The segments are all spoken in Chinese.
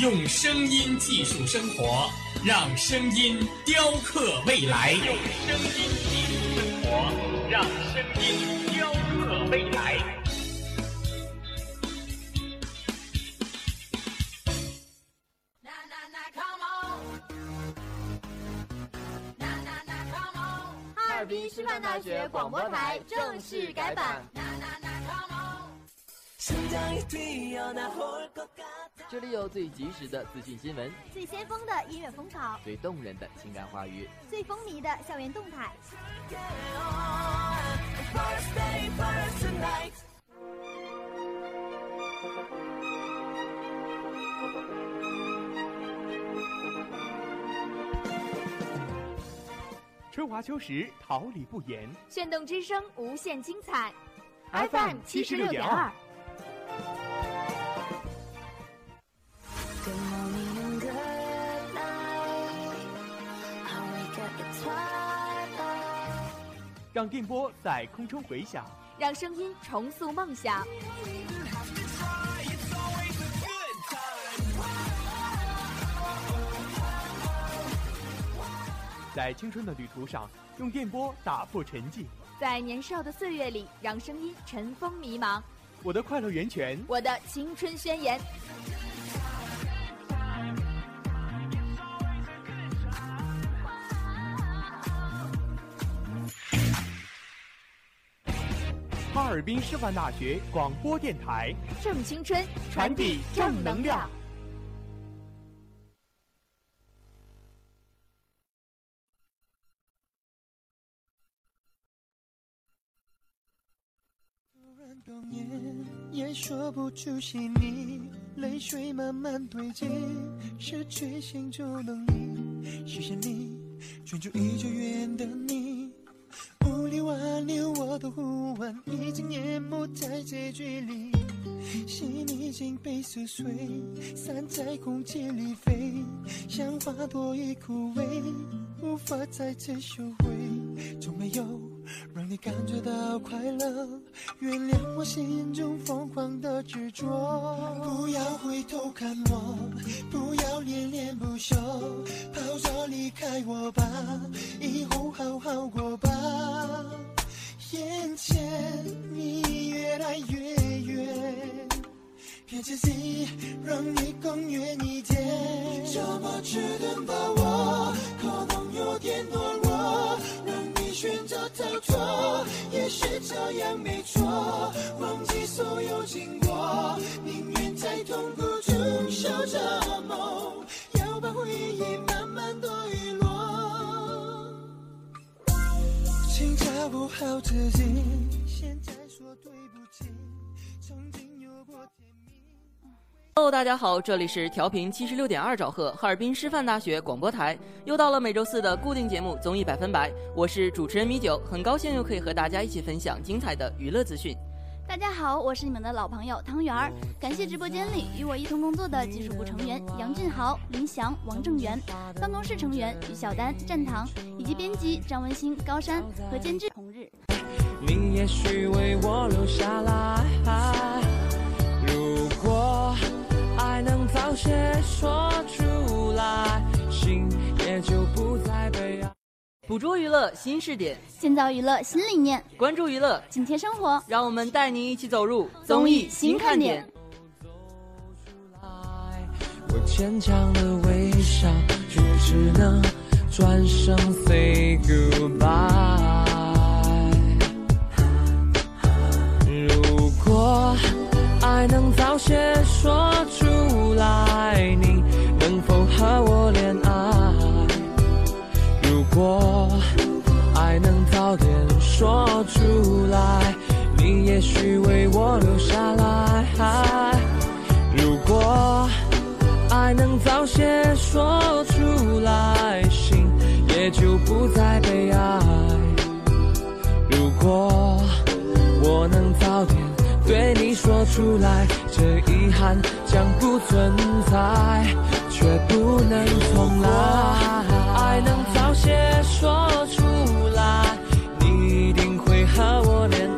用声音技术生活，让声音雕刻未来。用声音技术生活，让声音雕刻未来。哈尔滨师范大学广播台正式改版。这里有最及时的资讯新闻，最先锋的音乐风潮，最动人的情感话语，最风靡的校园动态。春华秋实，桃李不言。炫动之声，无限精彩。FM 七十六点二。让电波在空中回响，让声音重塑梦想。在青春的旅途上，用电波打破沉寂；在年少的岁月里，让声音尘封迷茫。我的快乐源泉，我的青春宣言。哈尔滨师范大学广播电台，正青春，传递正能量。冬夜说不出细腻，泪水慢慢堆积，失去行走能力。视线里专注已久远的你，无力挽留我的呼唤，已经淹没在这距离。心已经被撕碎，散在空气里飞，像花朵已枯萎，无法再次收回，从没有。让你感觉到快乐，原谅我心中疯狂的执着。不要回头看我，不要恋恋不舍，跑着离开我吧，以后好好过吧。眼前你越来越远，别自己让你更远一点。这么迟钝的我，可能有点懦弱。我逃脱，也许这样没错。忘记所有经过，宁愿在痛苦中受折磨，要把回忆慢慢的遗落。请照顾好自己，Hello，大家好，这里是调频七十六点二兆赫，哈尔滨师范大学广播台，又到了每周四的固定节目《综艺百分百》，我是主持人米九，很高兴又可以和大家一起分享精彩的娱乐资讯。大家好，我是你们的老朋友汤圆儿，感谢直播间里与我一同工作的技术部成员杨俊豪、林翔、王正元，办公室成员于小丹、战堂，以及编辑张文新、高山和监制同日。你也许为我留下来，如果。爱能早些说出来，心也就不再被爱。捕捉娱乐新视点，建造娱乐新理念，关注娱乐，紧贴生活。让我们带您一起走入综艺新看点。我坚强的微笑，却只能转身 say goodbye。爱能早些说出来你能否和我恋爱如果爱能早点说出来你也许为我留下来。如果爱能早些说出来心也就不再悲哀。如果我能早点对你说出来，这遗憾将不存在，却不能重来。爱能早些说出来，你一定会和我恋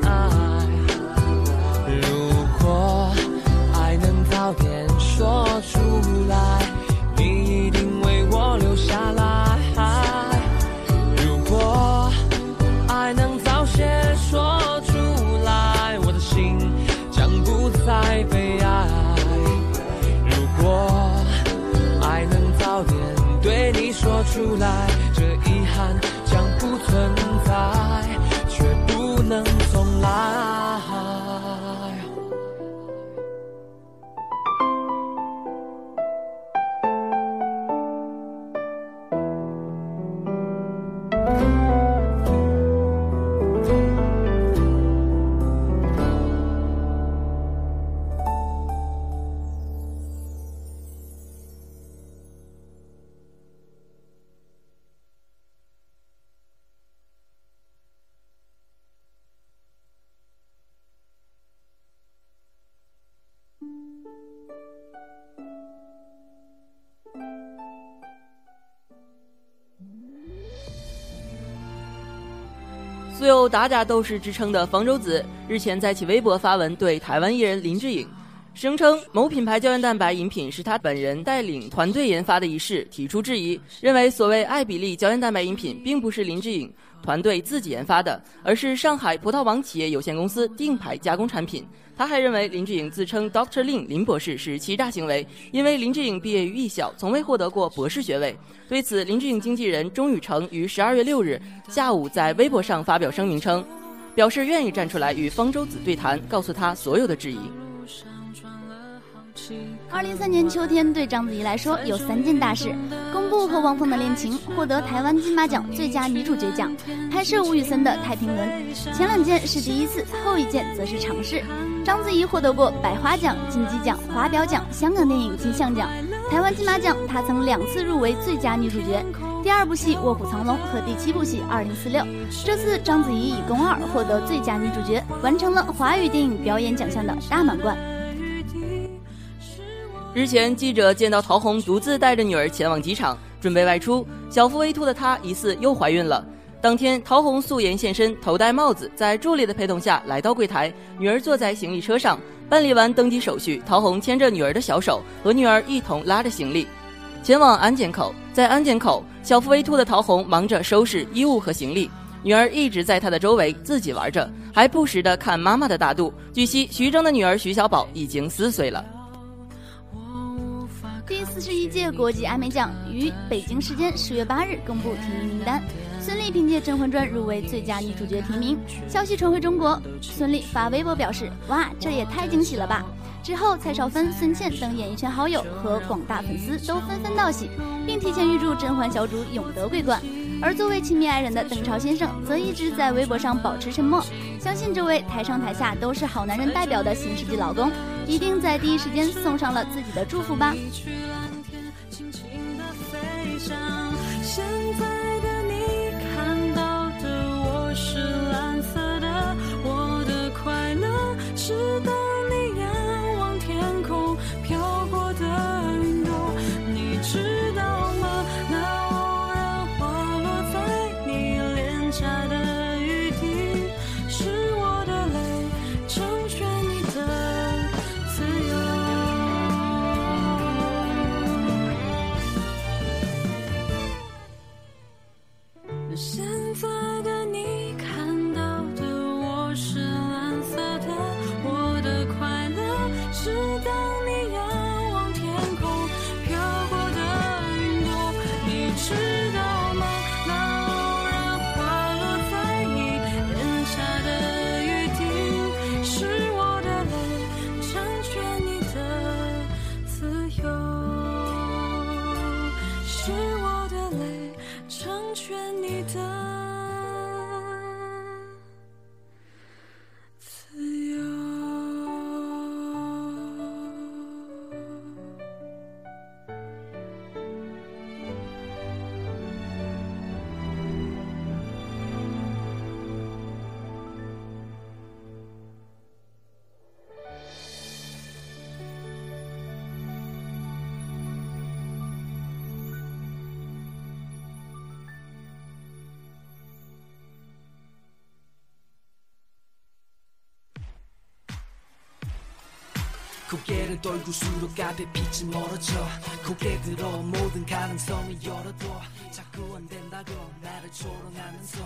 打“打假斗士”之称的方舟子，日前在其微博发文对台湾艺人林志颖，声称某品牌胶原蛋白饮品是他本人带领团队研发的一事提出质疑，认为所谓艾比利胶原蛋白饮品并不是林志颖团队自己研发的，而是上海葡萄王企业有限公司定牌加工产品。他还认为林志颖自称 Doctor Lin 林博士是欺诈行为，因为林志颖毕业于艺校，从未获得过博士学位。对此，林志颖经纪人钟宇成于十二月六日下午在微博上发表声明称，表示愿意站出来与方舟子对谈，告诉他所有的质疑。二零三年秋天，对章子怡来说有三件大事：公布和汪峰的恋情，获得台湾金马奖最佳女主角奖，拍摄吴宇森的《太平轮》。前两件是第一次，后一件则是尝试。章子怡获得过百花奖、金鸡奖、华表奖、香港电影金像奖、台湾金马奖，她曾两次入围最佳女主角。第二部戏《卧虎藏龙》和第七部戏《二零四六》，这次章子怡以宫二获得最佳女主角，完成了华语电影表演奖项的大满贯。日前，记者见到陶虹独自带着女儿前往机场，准备外出。小腹微凸的她疑似又怀孕了。当天，陶虹素颜现身，头戴帽子，在助理的陪同下来到柜台，女儿坐在行李车上。办理完登机手续，陶虹牵着女儿的小手，和女儿一同拉着行李，前往安检口。在安检口，小腹微凸的陶虹忙着收拾衣物和行李，女儿一直在她的周围自己玩着，还不时的看妈妈的大肚。据悉，徐峥的女儿徐小宝已经四岁了。四十一届国际艾美奖于北京时间十月八日公布提名名单，孙俪凭借《甄嬛传》入围最佳女主角提名。消息传回中国，孙俪发微博表示：“哇，这也太惊喜了吧！”之后，蔡少芬、孙茜等演艺圈好友和广大粉丝都纷纷道喜，并提前预祝甄嬛小主永得桂冠。而作为亲密爱人的邓超先生，则一直在微博上保持沉默。相信这位台上台下都是好男人代表的新世纪老公，一定在第一时间送上了自己的祝福吧。现在的你看到的我是蓝色的，我的快乐是고개를 돌고수록 앞에 빛이 멀어져 고개 들어 모든 가능성이 열어둬 자꾸 안 된다고 나를 조롱하면서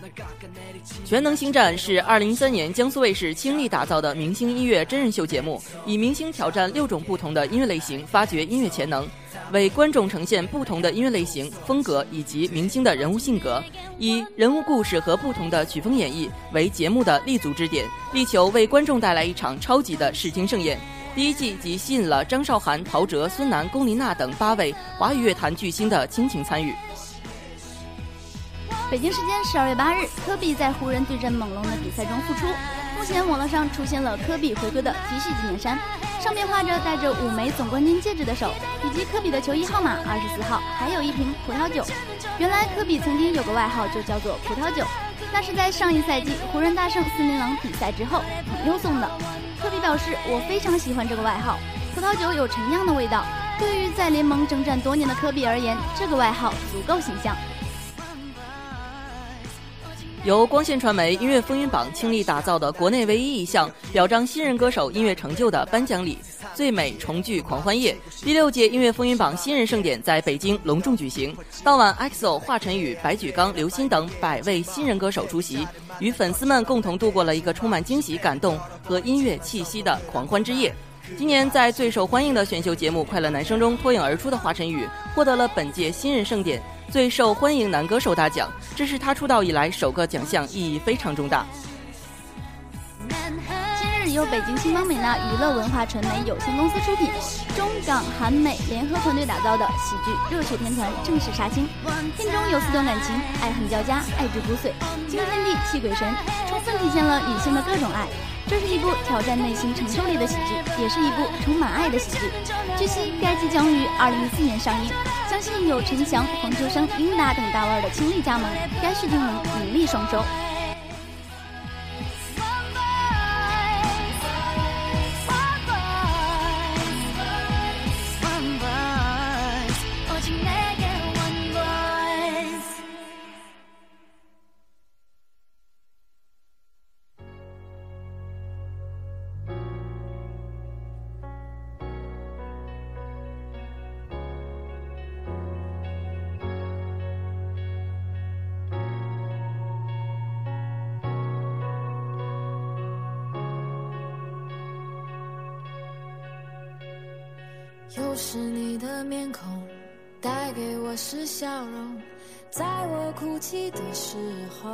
날 깎아내리지 全能星战是二零一三年江苏卫视倾力打造的明星音乐真人秀节目，以明星挑战六种不同的音乐类型，发掘音乐潜能，为观众呈现不同的音乐类型、风格以及明星的人物性格，以人物故事和不同的曲风演绎为节目的立足之点，力求为观众带来一场超级的视听盛宴。 第一季即吸引了张韶涵、陶喆、孙楠、龚琳娜等八位华语乐坛巨星的倾情参与。北京时间十二月八日，科比在湖人对阵猛龙的比赛中复出。目前网络上出现了科比回归的 T 恤纪念衫，上面画着戴着五枚总冠军戒指的手，以及科比的球衣号码二十四号，还有一瓶葡萄酒。原来科比曾经有个外号就叫做葡萄酒，那是在上一赛季湖人大胜森林狼比赛之后朋友送的。科比表示：“我非常喜欢这个外号，葡萄酒有陈酿的味道。对于在联盟征战多年的科比而言，这个外号足够形象。”由光线传媒音乐风云榜倾力打造的国内唯一一项表彰新人歌手音乐成就的颁奖礼——最美重聚狂欢夜第六届音乐风云榜新人盛典在北京隆重举行。当晚，EXO、华晨宇、白举纲、刘鑫等百位新人歌手出席，与粉丝们共同度过了一个充满惊喜、感动和音乐气息的狂欢之夜。今年在最受欢迎的选秀节目《快乐男声》中脱颖而出的华晨宇，获得了本届新人盛典。最受欢迎男歌手大奖，这是他出道以来首个奖项，意义非常重大。由北京星光美娜娱乐文化传媒有限公司出品，中港韩美联合团队打造的喜剧《热血天团》正式杀青。片中有四段感情，爱恨交加，爱至骨髓，惊天地泣鬼神，充分体现了女性的各种爱。这是一部挑战内心承受力的喜剧，也是一部充满爱的喜剧。据悉，该剧将于二零一四年上映，相信有陈翔、黄秋生、英达等大腕的倾力加盟，该剧定能名利双收。是笑容，在我哭泣的时候；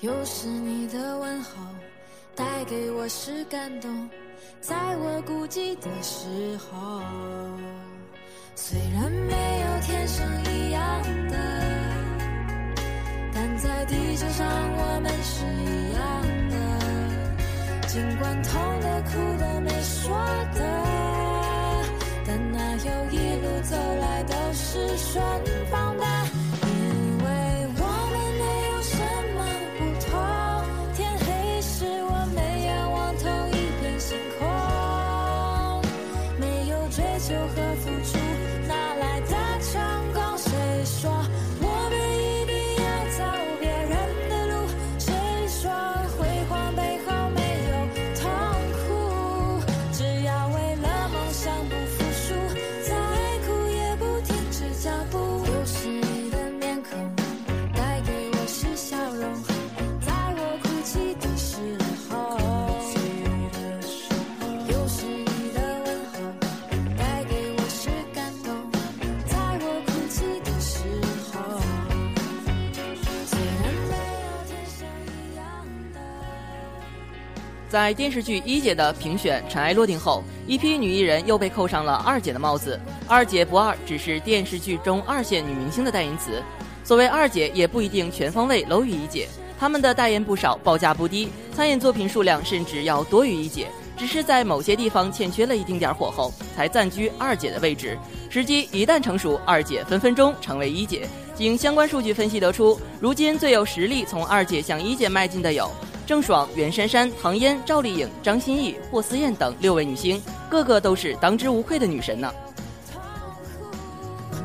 又是你的问候，带给我是感动，在我孤寂的时候。虽然没有天生一样的，但在地球上我们是一样的。尽管痛的、哭的、没说的，是顺发在电视剧一姐的评选尘埃落定后，一批女艺人又被扣上了二姐的帽子。二姐不二只是电视剧中二线女明星的代言词，所谓二姐也不一定全方位搂于一姐，她们的代言不少，报价不低，参演作品数量甚至要多于一姐，只是在某些地方欠缺了一丁点火候，才暂居二姐的位置。时机一旦成熟，二姐分分钟成为一姐。经相关数据分析得出，如今最有实力从二姐向一姐迈进的有。郑爽、袁姗姗、唐嫣、赵丽颖、张歆艺、霍思燕等六位女星，个个都是当之无愧的女神呢。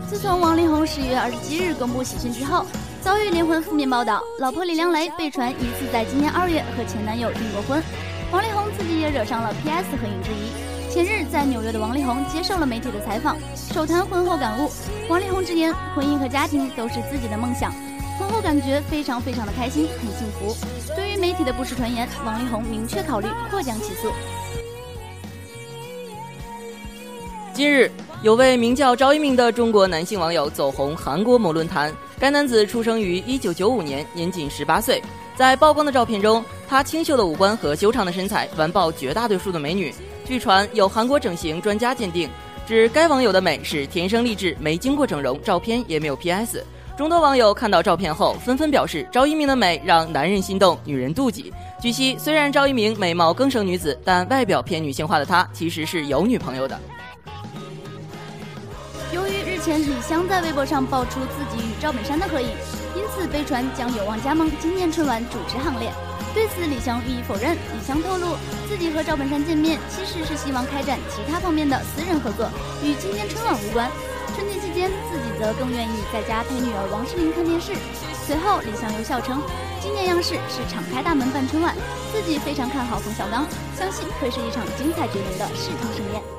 自从王力宏十一月二十七日公布喜讯之后，遭遇连环负面报道，老婆李靓蕾被传疑似在今年二月和前男友订过婚。王力宏自己也惹上了 PS 合影之疑。前日在纽约的王力宏接受了媒体的采访，首谈婚后感悟。王力宏直言，婚姻和家庭都是自己的梦想，婚后感觉非常非常的开心，很幸福。对于媒体的不实传言，王力宏明确考虑或将起诉。近日，有位名叫赵一鸣的中国男性网友走红韩国某论坛。该男子出生于1995年，年仅18岁。在曝光的照片中，他清秀的五官和修长的身材完爆绝大多数的美女。据传，有韩国整形专家鉴定，指该网友的美是天生丽质，没经过整容，照片也没有 PS。众多网友看到照片后，纷纷表示赵一鸣的美让男人心动，女人妒忌。据悉，虽然赵一鸣美貌更胜女子，但外表偏女性化的他其实是有女朋友的。由于日前李湘在微博上爆出自己与赵本山的合影，因此被传将有望加盟今年春晚主持行列。对此，李湘予以否认。李湘透露，自己和赵本山见面其实是希望开展其他方面的私人合作，与今年春晚无关。春节期间，自己则更愿意在家陪女儿王诗龄看电视。随后，李湘又笑称，今年央视是敞开大门办春晚，自己非常看好冯小刚，相信会是一场精彩绝伦的视听盛宴。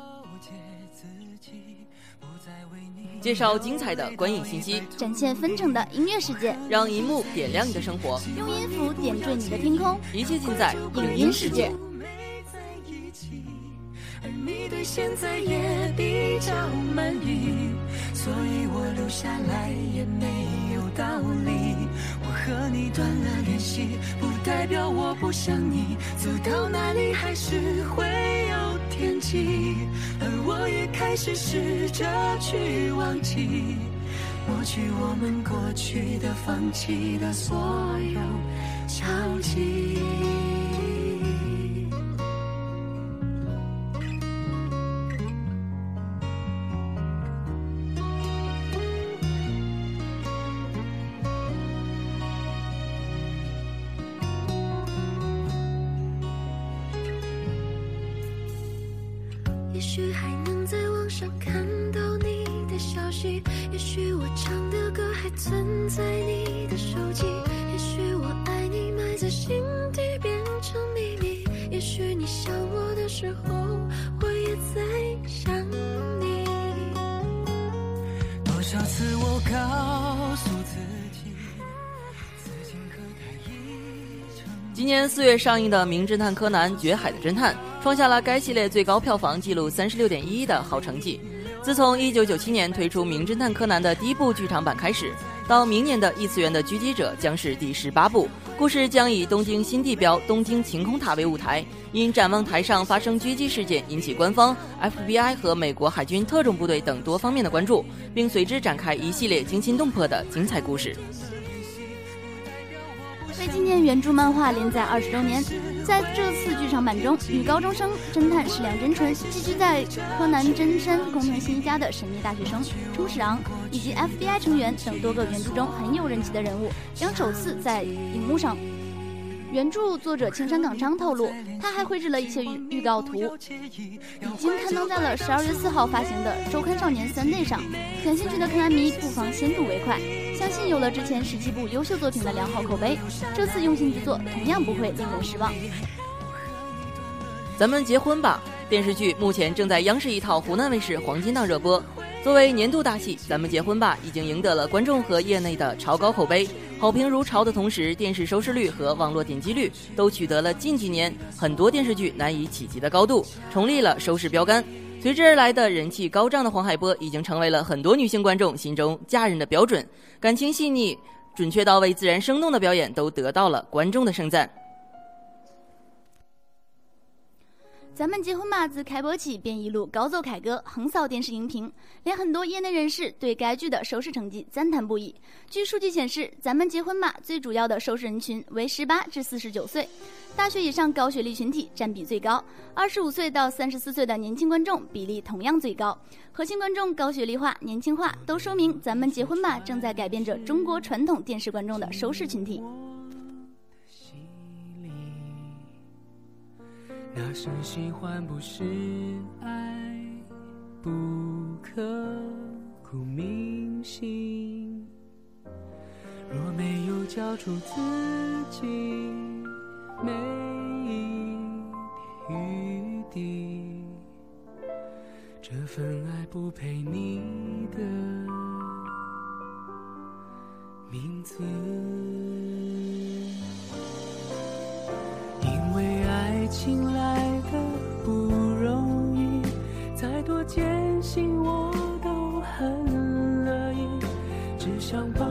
介绍精彩的观影信息，展现纷呈的音乐世界，让银幕点亮你的生活，用音符点缀你的天空，一切尽在影音世界。而你对现在也比较满意，所以我留下来也没有道理。我和你断了联系，不代表我不想你，走到哪里还是会有天际。而我也开始试着去忘记，抹去我们过去的、放弃的所有交集。今年四月上映的《名侦探柯南：绝海的侦探》创下了该系列最高票房纪录三十六点一亿的好成绩。自从一九九七年推出《名侦探柯南》的第一部剧场版开始，到明年的异次元的狙击者将是第十八部。故事将以东京新地标东京晴空塔为舞台，因展望台上发生狙击事件引起官方、FBI 和美国海军特种部队等多方面的关注，并随之展开一系列惊心动魄的精彩故事。为纪念原著漫画连载二十周年，在这次剧场版中，女高中生侦探矢良真纯寄居在柯南真山工藤新一家的神秘大学生冲矢昂，以及 FBI 成员等多个原著中很有人气的人物，将首次在荧幕上。原著作者青山刚昌透露，他还绘制了一些预预告图，已经刊登在了十二月四号发行的《周刊少年 Sunday》上。感兴趣的柯南迷不妨先睹为快。相信有了之前十七部优秀作品的良好口碑，这次用心之作同样不会令人失望。咱们结婚吧！电视剧目前正在央视一套湖南卫视黄金档热播。作为年度大戏，《咱们结婚吧》已经赢得了观众和业内的超高口碑，好评如潮的同时，电视收视率和网络点击率都取得了近几年很多电视剧难以企及的高度，重立了收视标杆。随之而来的人气高涨的黄海波，已经成为了很多女性观众心中嫁人的标准。感情细腻、准确到位、自然生动的表演，都得到了观众的盛赞。咱们结婚吧自开播起便一路高奏凯歌，横扫电视荧屏，连很多业内人士对该剧的收视成绩赞叹不已。据数据显示，咱们结婚吧最主要的收视人群为十八至四十九岁，大学以上高学历群体占比最高，二十五岁到三十四岁的年轻观众比例同样最高。核心观众高学历化、年轻化，都说明咱们结婚吧正在改变着中国传统电视观众的收视群体。那是喜欢，不是爱，不刻骨铭心。若没有交出自己每一点余地，这份爱不配你的名字。情来的不容易，再多艰辛我都很乐意，只想抱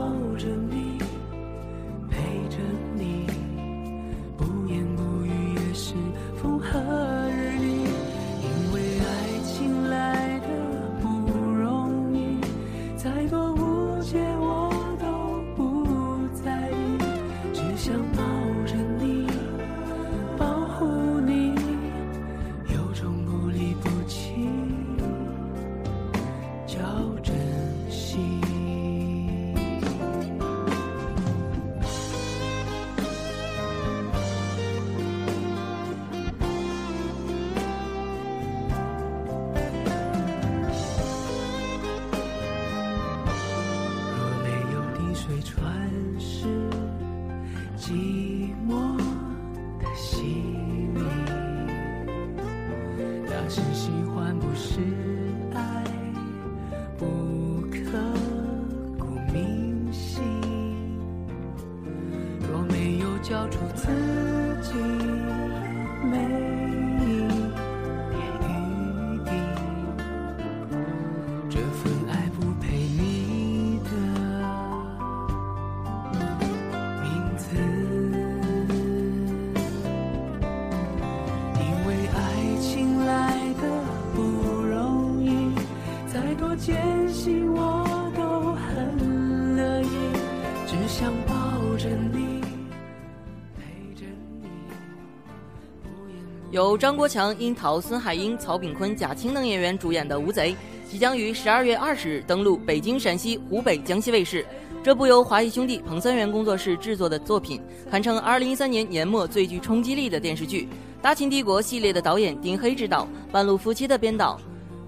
由张国强、樱桃、孙海英、曹炳坤、贾青等演员主演的《无贼》，即将于十二月二十日登陆北京、陕西、湖北、江西卫视。这部由华谊兄弟彭三元工作室制作的作品，堪称二零一三年年末最具冲击力的电视剧。《大秦帝国》系列的导演丁黑执导，半路夫妻的编导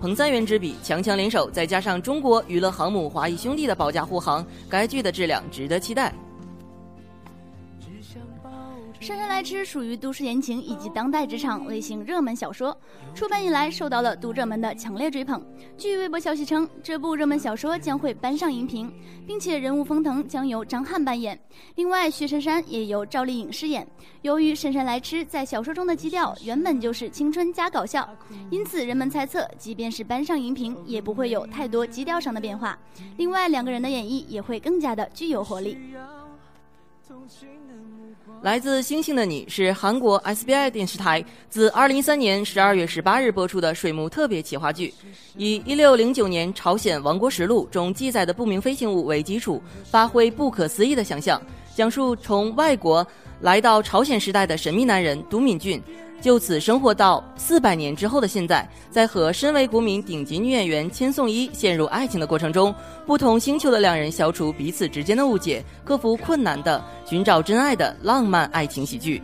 彭三元执笔，强强联手，再加上中国娱乐航母华谊兄弟的保驾护航，该剧的质量值得期待。《姗姗来迟》属于都市言情以及当代职场类型热门小说，出版以来受到了读者们的强烈追捧。据微博消息称，这部热门小说将会搬上荧屏，并且人物封腾将由张翰扮演，另外薛杉杉也由赵丽颖饰演。由于《姗姗来迟》在小说中的基调原本就是青春加搞笑，因此人们猜测，即便是搬上荧屏，也不会有太多基调上的变化。另外，两个人的演绎也会更加的具有活力。来自星星的你是韩国 SBI 电视台自2013年12月18日播出的水幕特别企划剧，以1609年朝鲜王国实录中记载的不明飞行物为基础，发挥不可思议的想象，讲述从外国来到朝鲜时代的神秘男人都敏俊，就此生活到四百年之后的现在，在和身为国民顶级女演员千颂伊陷入爱情的过程中，不同星球的两人消除彼此之间的误解，克服困难的寻找真爱的浪漫爱情喜剧。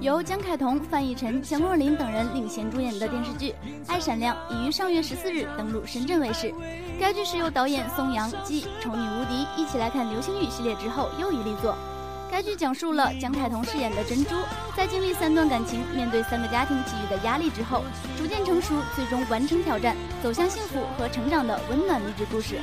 由江凯彤、范逸臣、蒋若琳等人领衔主演的电视剧《爱闪亮》已于上月十四日登陆深圳卫视。该剧是由导演宋阳继《丑女无敌》一起来看流星雨系列之后又一力作。该剧讲述了蒋凯彤饰演的珍珠，在经历三段感情、面对三个家庭给予的压力之后，逐渐成熟，最终完成挑战，走向幸福和成长的温暖励志故事。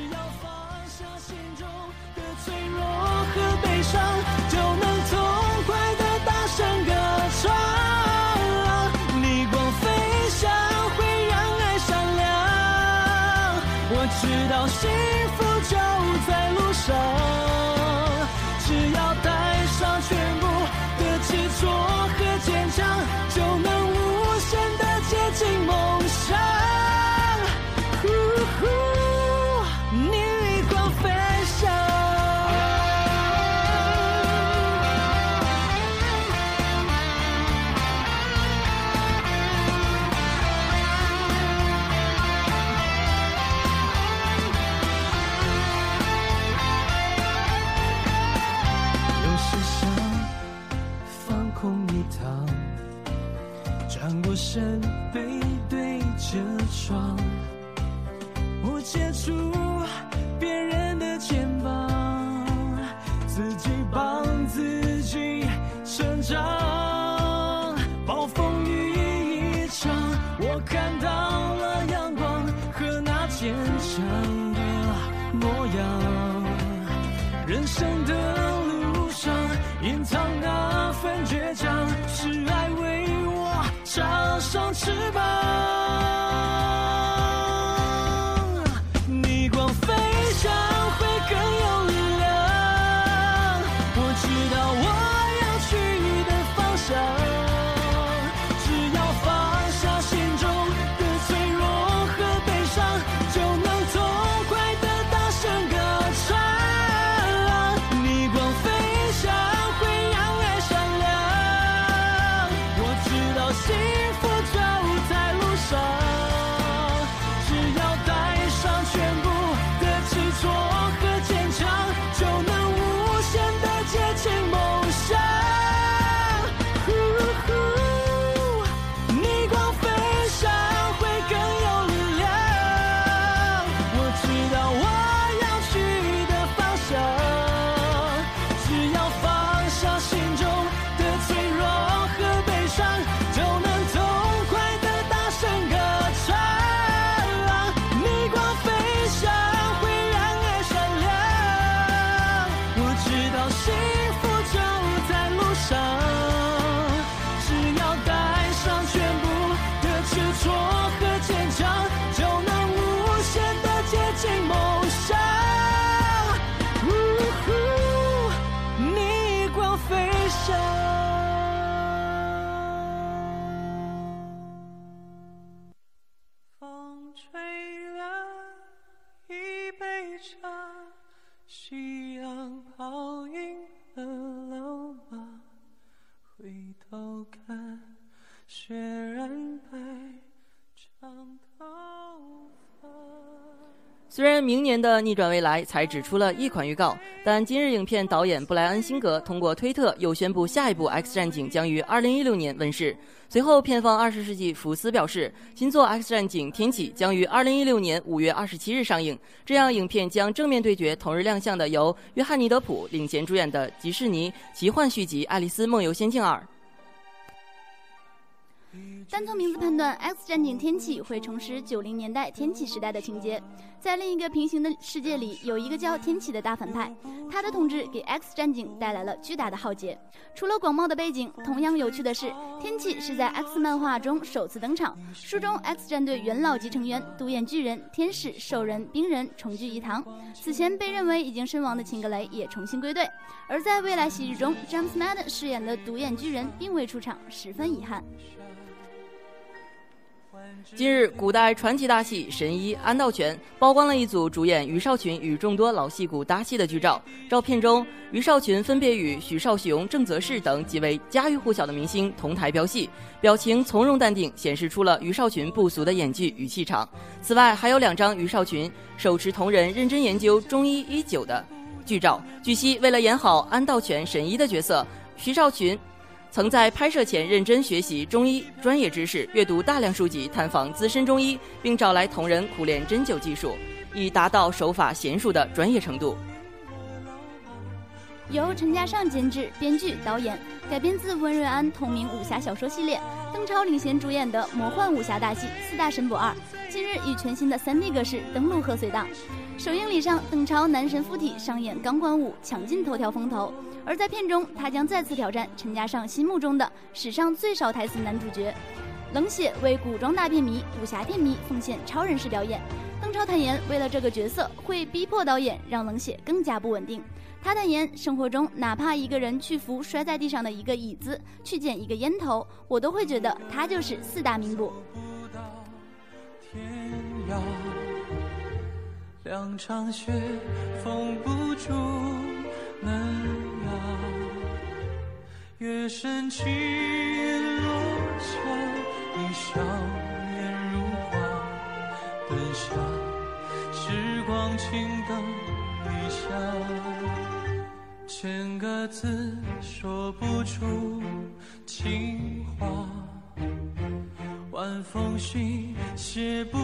自己帮自己成长。暴风雨一场，我看到了阳光和那坚强的模样。人生的路上，隐藏那份倔强，是爱为我插上翅膀。回头看，雪染白长头发。虽然明年的《逆转未来》才只出了一款预告，但今日影片导演布莱恩·辛格通过推特又宣布，下一部《X 战警》将于2016年问世。随后，片方二十世纪福斯表示，新作《X 战警：天启》将于2016年5月27日上映。这样，影片将正面对决同日亮相的由约翰尼·德普领衔主演的迪士尼奇幻续集《爱丽丝梦游仙境二》。单从名字判断，《X 战警：天启》会重拾九零年代天启时代的情节。在另一个平行的世界里，有一个叫天启的大反派，他的统治给 X 战警带来了巨大的浩劫。除了广袤的背景，同样有趣的是，天启是在 X 漫画中首次登场。书中 X 战队元老级成员独眼巨人、天使、兽人、冰人重聚一堂。此前被认为已经身亡的秦格雷也重新归队。而在未来喜剧中，James Madden 饰演的独眼巨人并未出场，十分遗憾。近日，古代传奇大戏《神医安道全》曝光了一组主演于少群与众多老戏骨搭戏的剧照。照片中，于少群分别与许绍雄、郑则仕等几位家喻户晓的明星同台飙戏，表情从容淡定，显示出了于少群不俗的演技与气场。此外，还有两张于少群手持同人认真研究中医医灸的剧照。据悉，为了演好安道全神医的角色，徐少群。曾在拍摄前认真学习中医专业知识，阅读大量书籍，探访资深中医，并找来同仁苦练针灸技术，以达到手法娴熟的专业程度。由陈嘉上监制、编剧、导演，改编自温瑞安同名武侠小说系列，邓超领衔主演的魔幻武侠大戏《四大神捕二》，近日以全新的 3D 格式登陆贺岁档。首映礼上，邓超男神附体上演钢管舞，抢尽头条风头。而在片中，他将再次挑战陈嘉上心目中的史上最少台词男主角，冷血为古装大片迷、武侠片迷奉献超人式表演。邓超坦言，为了这个角色，会逼迫导演让冷血更加不稳定。他坦言，生活中哪怕一个人去扶摔在地上的一个椅子，去捡一个烟头，我都会觉得他就是四大名捕。天涯两场雪封不住嫩月深情落下，你笑颜如花。灯。下，时光轻等一下。千个字说不出情话，晚风信写不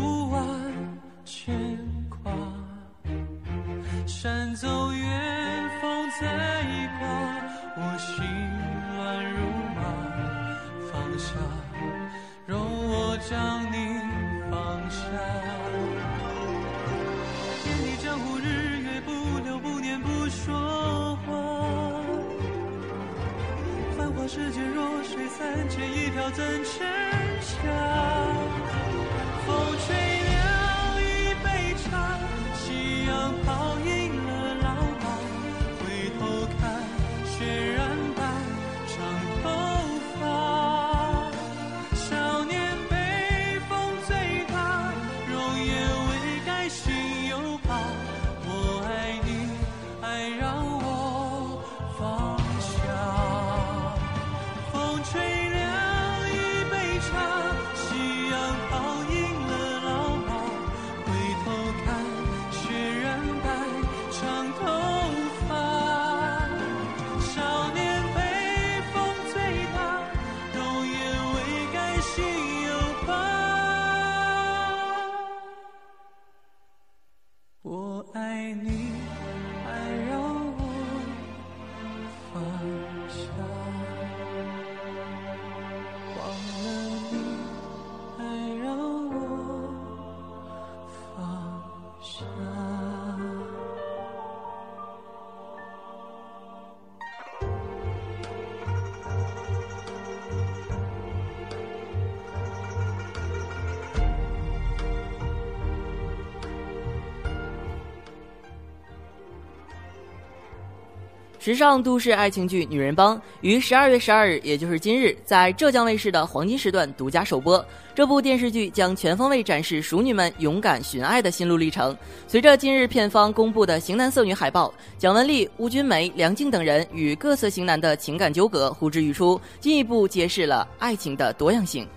时尚都市爱情剧《女人帮》于十二月十二日，也就是今日，在浙江卫视的黄金时段独家首播。这部电视剧将全方位展示熟女们勇敢寻爱的心路历程。随着今日片方公布的型男色女海报，蒋雯丽、邬君梅、梁静等人与各色型男的情感纠葛呼之欲出，进一步揭示了爱情的多样性。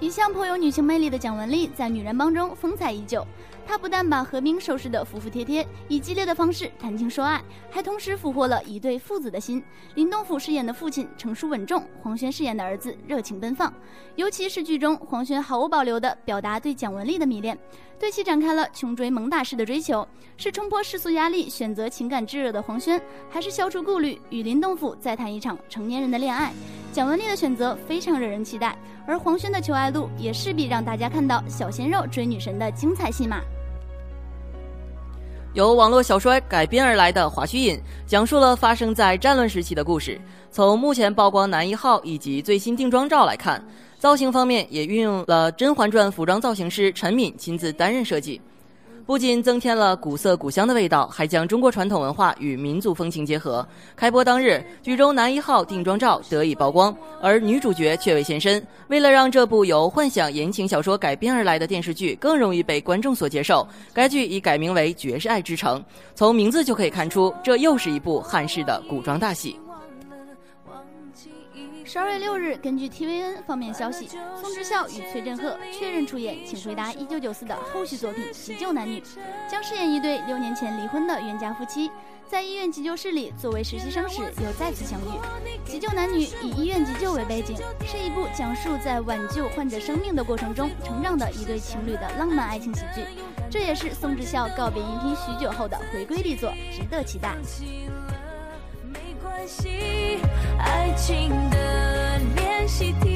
一向颇有女性魅力的蒋雯丽，在《女人帮》中风采依旧。他不但把何冰收拾得服服帖帖，以激烈的方式谈情说爱，还同时俘获了一对父子的心。林东甫饰演的父亲成熟稳重，黄轩饰演的儿子热情奔放。尤其是剧中黄轩毫无保留地表达对蒋雯丽的迷恋，对其展开了穷追猛打式的追求。是冲破世俗压力选择情感炙热的黄轩，还是消除顾虑与林东甫再谈一场成年人的恋爱？蒋雯丽的选择非常惹人期待，而黄轩的求爱路也势必让大家看到小鲜肉追女神的精彩戏码。由网络小说改编而来的《华胥引》，讲述了发生在战乱时期的故事。从目前曝光男一号以及最新定妆照来看，造型方面也运用了《甄嬛传》服装造型师陈敏亲自担任设计。不仅增添了古色古香的味道，还将中国传统文化与民族风情结合。开播当日，剧中男一号定妆照得以曝光，而女主角却未现身。为了让这部由幻想言情小说改编而来的电视剧更容易被观众所接受，该剧已改名为《绝世爱之城》。从名字就可以看出，这又是一部汉式的古装大戏。十二月六日，根据 TVN 方面消息，宋智孝与崔振赫确认出演《请回答一九九四》的后续作品《急救男女》，将饰演一对六年前离婚的冤家夫妻，在医院急救室里作为实习生时又再次相遇。《急救男女》以医院急救为背景，是一部讲述在挽救患者生命的过程中成长的一对情侣的浪漫爱情喜剧。这也是宋智孝告别荧屏许久后的回归力作，值得期待。关系爱情的练习题，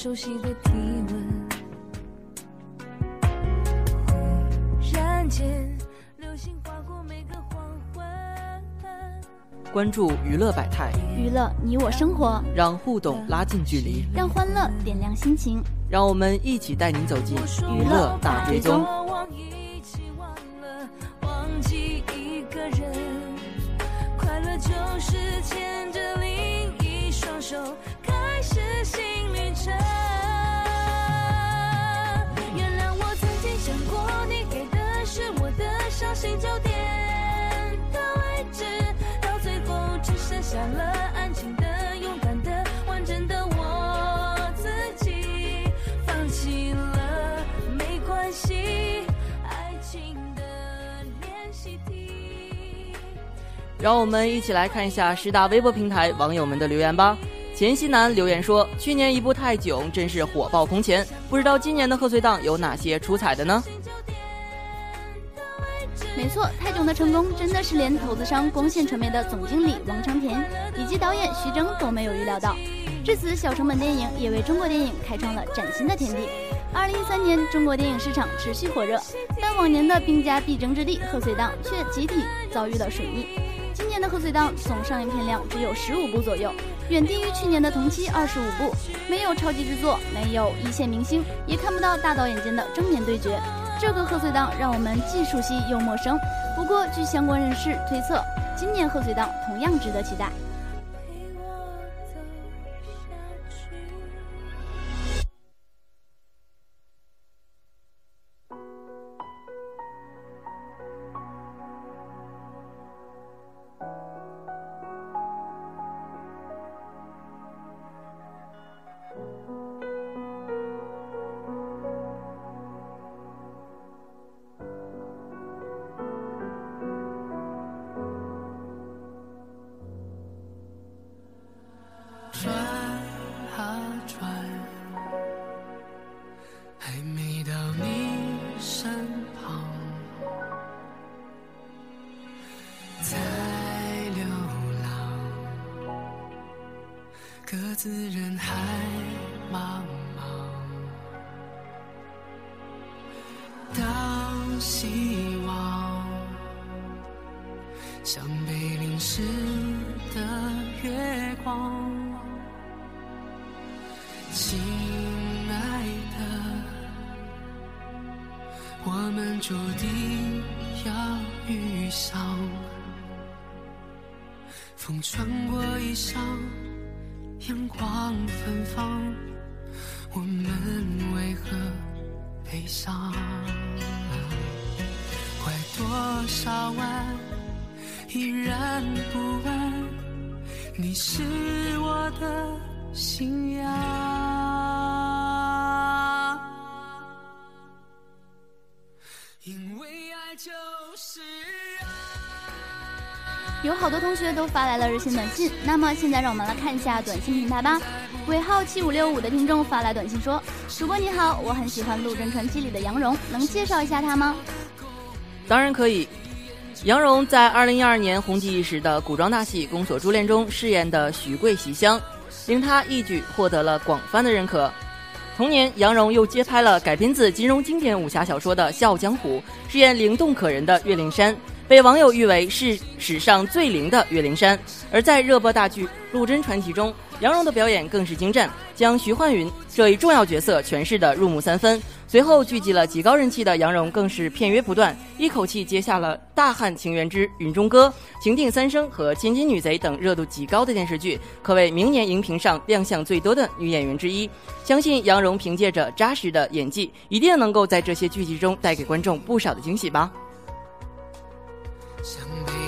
熟悉的体温。忽然间，流星划过每个黄昏。关注娱乐百态，娱乐你我生活，让互动拉近距离，让欢乐点亮心情。让我们一起带您走进娱乐大追踪。快乐就是牵着另一双手。的原谅我曾经想过，你给的是我的伤心就点到为止，到最后只剩下了安静的、勇敢的、完整的我自己。放弃了没关系，爱情的练习题。让我们一起来看一下十大微博平台网友们的留言吧。钱西南留言说：“去年一部《泰囧》真是火爆空前，不知道今年的贺岁档有哪些出彩的呢？”没错，泰囧的成功真的是连投资商光线传媒的总经理王长田以及导演徐峥都没有预料到。至此，小成本电影也为中国电影开创了崭新的天地。二零一三年，中国电影市场持续火热，但往年的兵家必争之地贺岁档却集体遭遇了水逆。今年的贺岁档总上映片量只有十五部左右，远低于去年的同期二十五部。没有超级制作，没有一线明星，也看不到大导演间的正面对决。这个贺岁档让我们既熟悉又陌生，不过据相关人士推测，今年贺岁档同样值得期待。好多同学都发来了热线短信，那么现在让我们来看一下短信平台吧。尾号七五六五的听众发来短信说：“主播你好，我很喜欢《陆贞传奇》里的杨蓉，能介绍一下她吗？”当然可以。杨蓉在二零一二年红极一时的古装大戏《宫锁珠帘》中饰演的徐贵喜香，令她一举获得了广泛的认可。同年，杨蓉又接拍了改编自金庸经典武侠小说的《笑傲江湖》，饰演灵动可人的岳灵珊。被网友誉为是史上最灵的岳灵珊，而在热播大剧《陆贞传奇》中，杨蓉的表演更是精湛，将徐焕云这一重要角色诠释的入木三分。随后聚集了极高人气的杨蓉，更是片约不断，一口气接下了《大汉情缘之云中歌》《情定三生》和《千金女贼》等热度极高的电视剧，可谓明年荧屏上亮相最多的女演员之一。相信杨蓉凭借着扎实的演技，一定能够在这些剧集中带给观众不少的惊喜吧。想陪。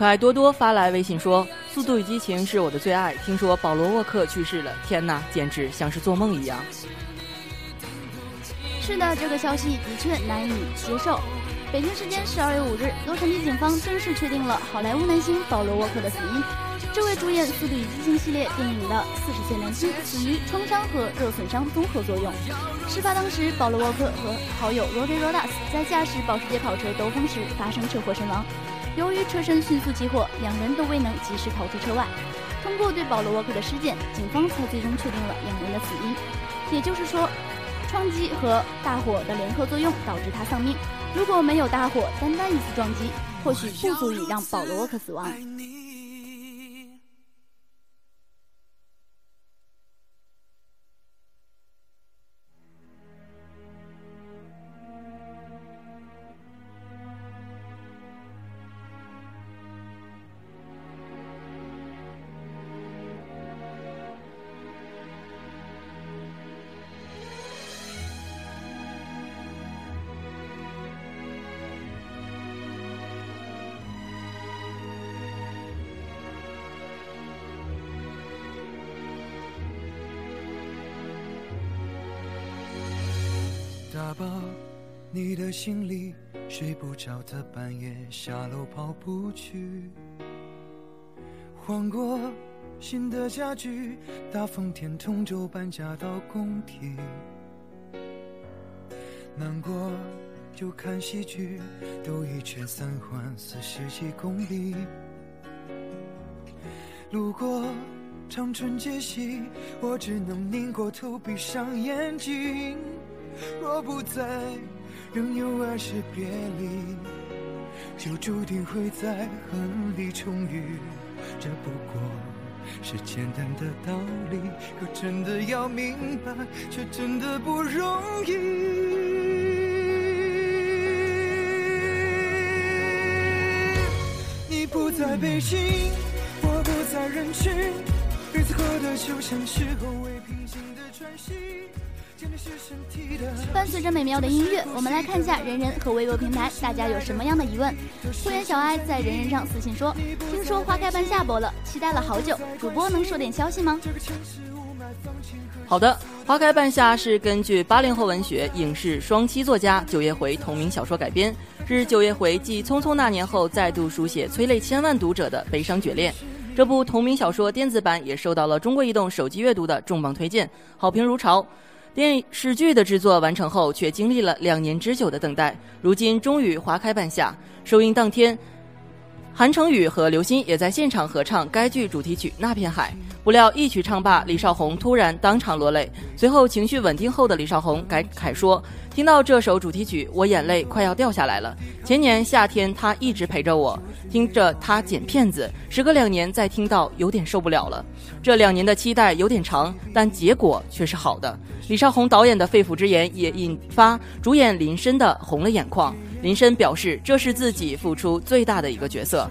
可爱多多发来微信说：“《速度与激情》是我的最爱，听说保罗沃克去世了，天哪，简直像是做梦一样。”是的，这个消息的确难以接受。北京时间十二月五日，洛杉矶警方正式确定了好莱坞男星保罗沃克的死因。这位主演《速度与激情》系列电影的四十岁男星死于创伤和热损伤综合作用。事发当时，保罗沃克和好友罗德罗达斯在驾驶保时捷跑车兜风时发生车祸身亡。由于车身迅速起火，两人都未能及时逃出车外。通过对保罗沃克的尸检，警方才最终确定了两人的死因。也就是说，撞击和大火的联合作用导致他丧命。如果没有大火，单单一次撞击，或许不足以让保罗沃克死亡。的行李，睡不着的半夜下楼跑步去。换过新的家具，大风天同舟搬家到工体。难过就看喜剧，兜一圈三环四十几公里。路过长春街西，我只能拧过头闭上眼睛。若不在，仍有爱是别离，就注定会在恨里重遇。这不过是简单的道理，可真的要明白，却真的不容易。你不在北京，我不在人群，日子过得就像是后未平静的喘息。伴随着美妙的音乐，我们来看一下人人和微博平台大家有什么样的疑问。会员小爱在人人上私信说：“听说花开半夏播了，期待了好久，主播能说点消息吗？”好的，《花开半夏》是根据八零后文学、影视双栖作家九叶回同名小说改编，是九叶回继《匆匆那年》后再度书写催泪千万读者的悲伤绝恋。这部同名小说电子版也受到了中国移动手机阅读的重磅推荐，好评如潮。电视剧的制作完成后，却经历了两年之久的等待，如今终于花开半夏。首映当天，韩成宇和刘鑫也在现场合唱该剧主题曲《那片海》。不料一曲唱罢，李少红突然当场落泪。随后情绪稳定后的李少红感慨说：“听到这首主题曲，我眼泪快要掉下来了。前年夏天，他一直陪着我，听着他剪片子。时隔两年再听到，有点受不了了。这两年的期待有点长，但结果却是好的。”李少红导演的肺腑之言也引发主演林深的红了眼眶。林深表示，这是自己付出最大的一个角色。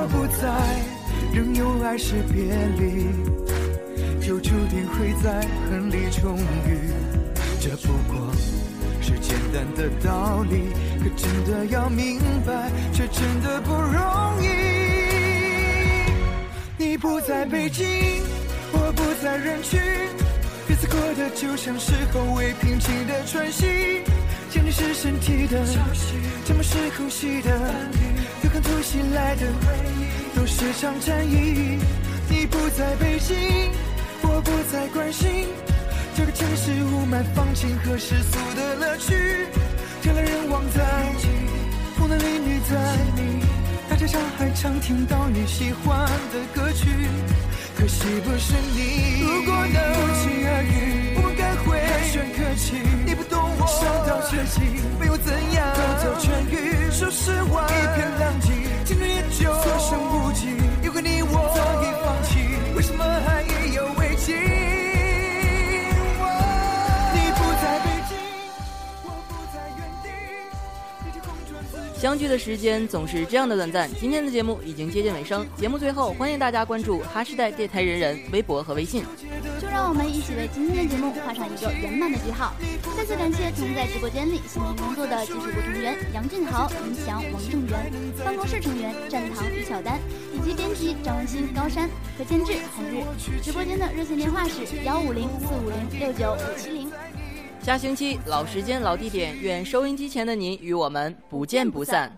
我不在，仍有爱是别离，就注定会在恨里重遇。这不过是简单的道理，可真的要明白，却真的不容易。你不在北京，我不在人群，日子过得就像是后未平静的喘息。简直是身体的，这么是呼吸的，有看突袭来的，都是场战役。你不在北京，我不再关心这个城市雾霾、放晴和世俗的乐趣。人来人往在，风男里女在你，大街上还常听到你喜欢的歌曲。可惜不是你。如果能不期而遇，我们该会寒暄客气。你不懂我，伤到彻底，没有怎样，都走痊愈。收拾完，一片狼藉，青春也就所剩无几。有个你，我相聚的时间总是这样的短暂。今天的节目已经接近尾声，节目最后欢迎大家关注哈时代电台人人微博和微信。就让我们一起为今天的节目画上一个圆满的句号。再次感谢同在直播间里辛勤工作的技术部成员杨俊豪、林翔、王正元，办公室成员战堂于巧丹，以及编辑张文新、高山和监制韩日。直播间的热线电话是幺五零四五零六九五七零。下星期老时间老地点，愿收音机前的您与我们不见不散。